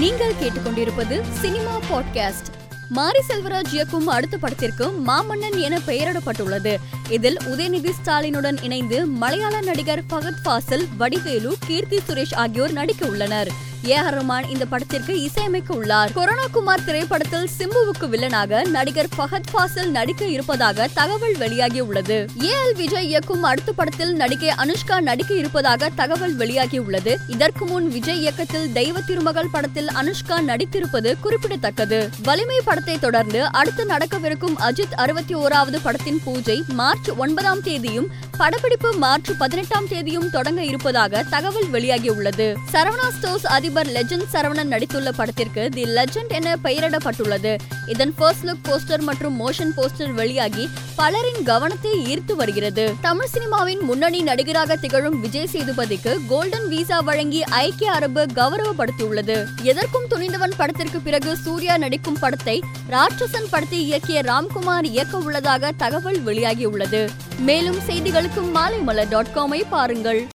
நீங்கள் கேட்டுக்கொண்டிருப்பது cinema podcast. மாரி செல்வராஜ் இயக்கும் அடுத்த படத்திற்கு மாமன்னன் என பெயரிடப்பட்டுள்ளது. இதில் உதயநிதி ஸ்டாலினுடன் இணைந்து மலையாள நடிகர் ஃபகத் ஃபாசில் வடிவேலு கீர்த்தி சுரேஷ் ஆகியோர் நடிக்க உள்ளனர். ஏ. ஆர் ரஹ்மான் இந்த படத்திற்கு இசையமைக்க உள்ளார். கொரோனா குமார் திரைப்படத்தில் சிம்புவுக்கு வில்லனாக நடிகர் ஃபஹத் ஃபாசில் நடிக்க இருப்பதாக தகவல் வெளியாகி உள்ளது. ஏ. எல். விஜய் இயக்கும் அடுத்த படத்தில் நடிகை அனுஷ்கா நடிக்க இருப்பதாக தகவல் வெளியாகி உள்ளது. இதற்கு முன் விஜய் இயக்கத்தில் தெய்வ திருமகள் படத்தில் அனுஷ்கா நடித்திருப்பது குறிப்பிடத்தக்கது. வலிமை படத்தை தொடர்ந்து அடுத்து நடக்கவிருக்கும் அஜித் அறுபத்தி ஓராவது படத்தின் பூஜை மார்ச் ஒன்பதாம் தேதியும் படப்பிடிப்பு மார்ச் பதினெட்டாம் தேதியும் தொடங்க இருப்பதாக தகவல் வெளியாகி உள்ளது. சரவணா ஸ்டோர்ஸ் அதிபர் லெஜண்ட் சரவணன் நடித்துள்ள படத்திற்கு தி லெஜண்ட் என பெயரிடப்பட்டுள்ளது. இதன் ஃபர்ஸ்ட் லுக் போஸ்டர் மற்றும் மோஷன் போஸ்டர் வெளியாகி பலரின் கவனத்தை ஈர்த்து வருகிறது. தமிழ் சினிமாவின் முன்னணி நடிகராக திகழும் விஜய் சேதுபதிக்கு கோல்டன் விசா வழங்கி ஐக்கிய அரபு கௌரவப்படுத்தியுள்ளது. எதற்கும் துணிந்தவன் படத்திற்கு பிறகு சூர்யா நடிக்கும் படத்தை ராட்சசன் படத்தை இயக்கிய ராம்குமார் இயக்க உள்ளதாக தகவல் வெளியாகியுள்ளது. மேலும் செய்திகளுக்கு மாலைமலர் டாட் காமை பாருங்கள்.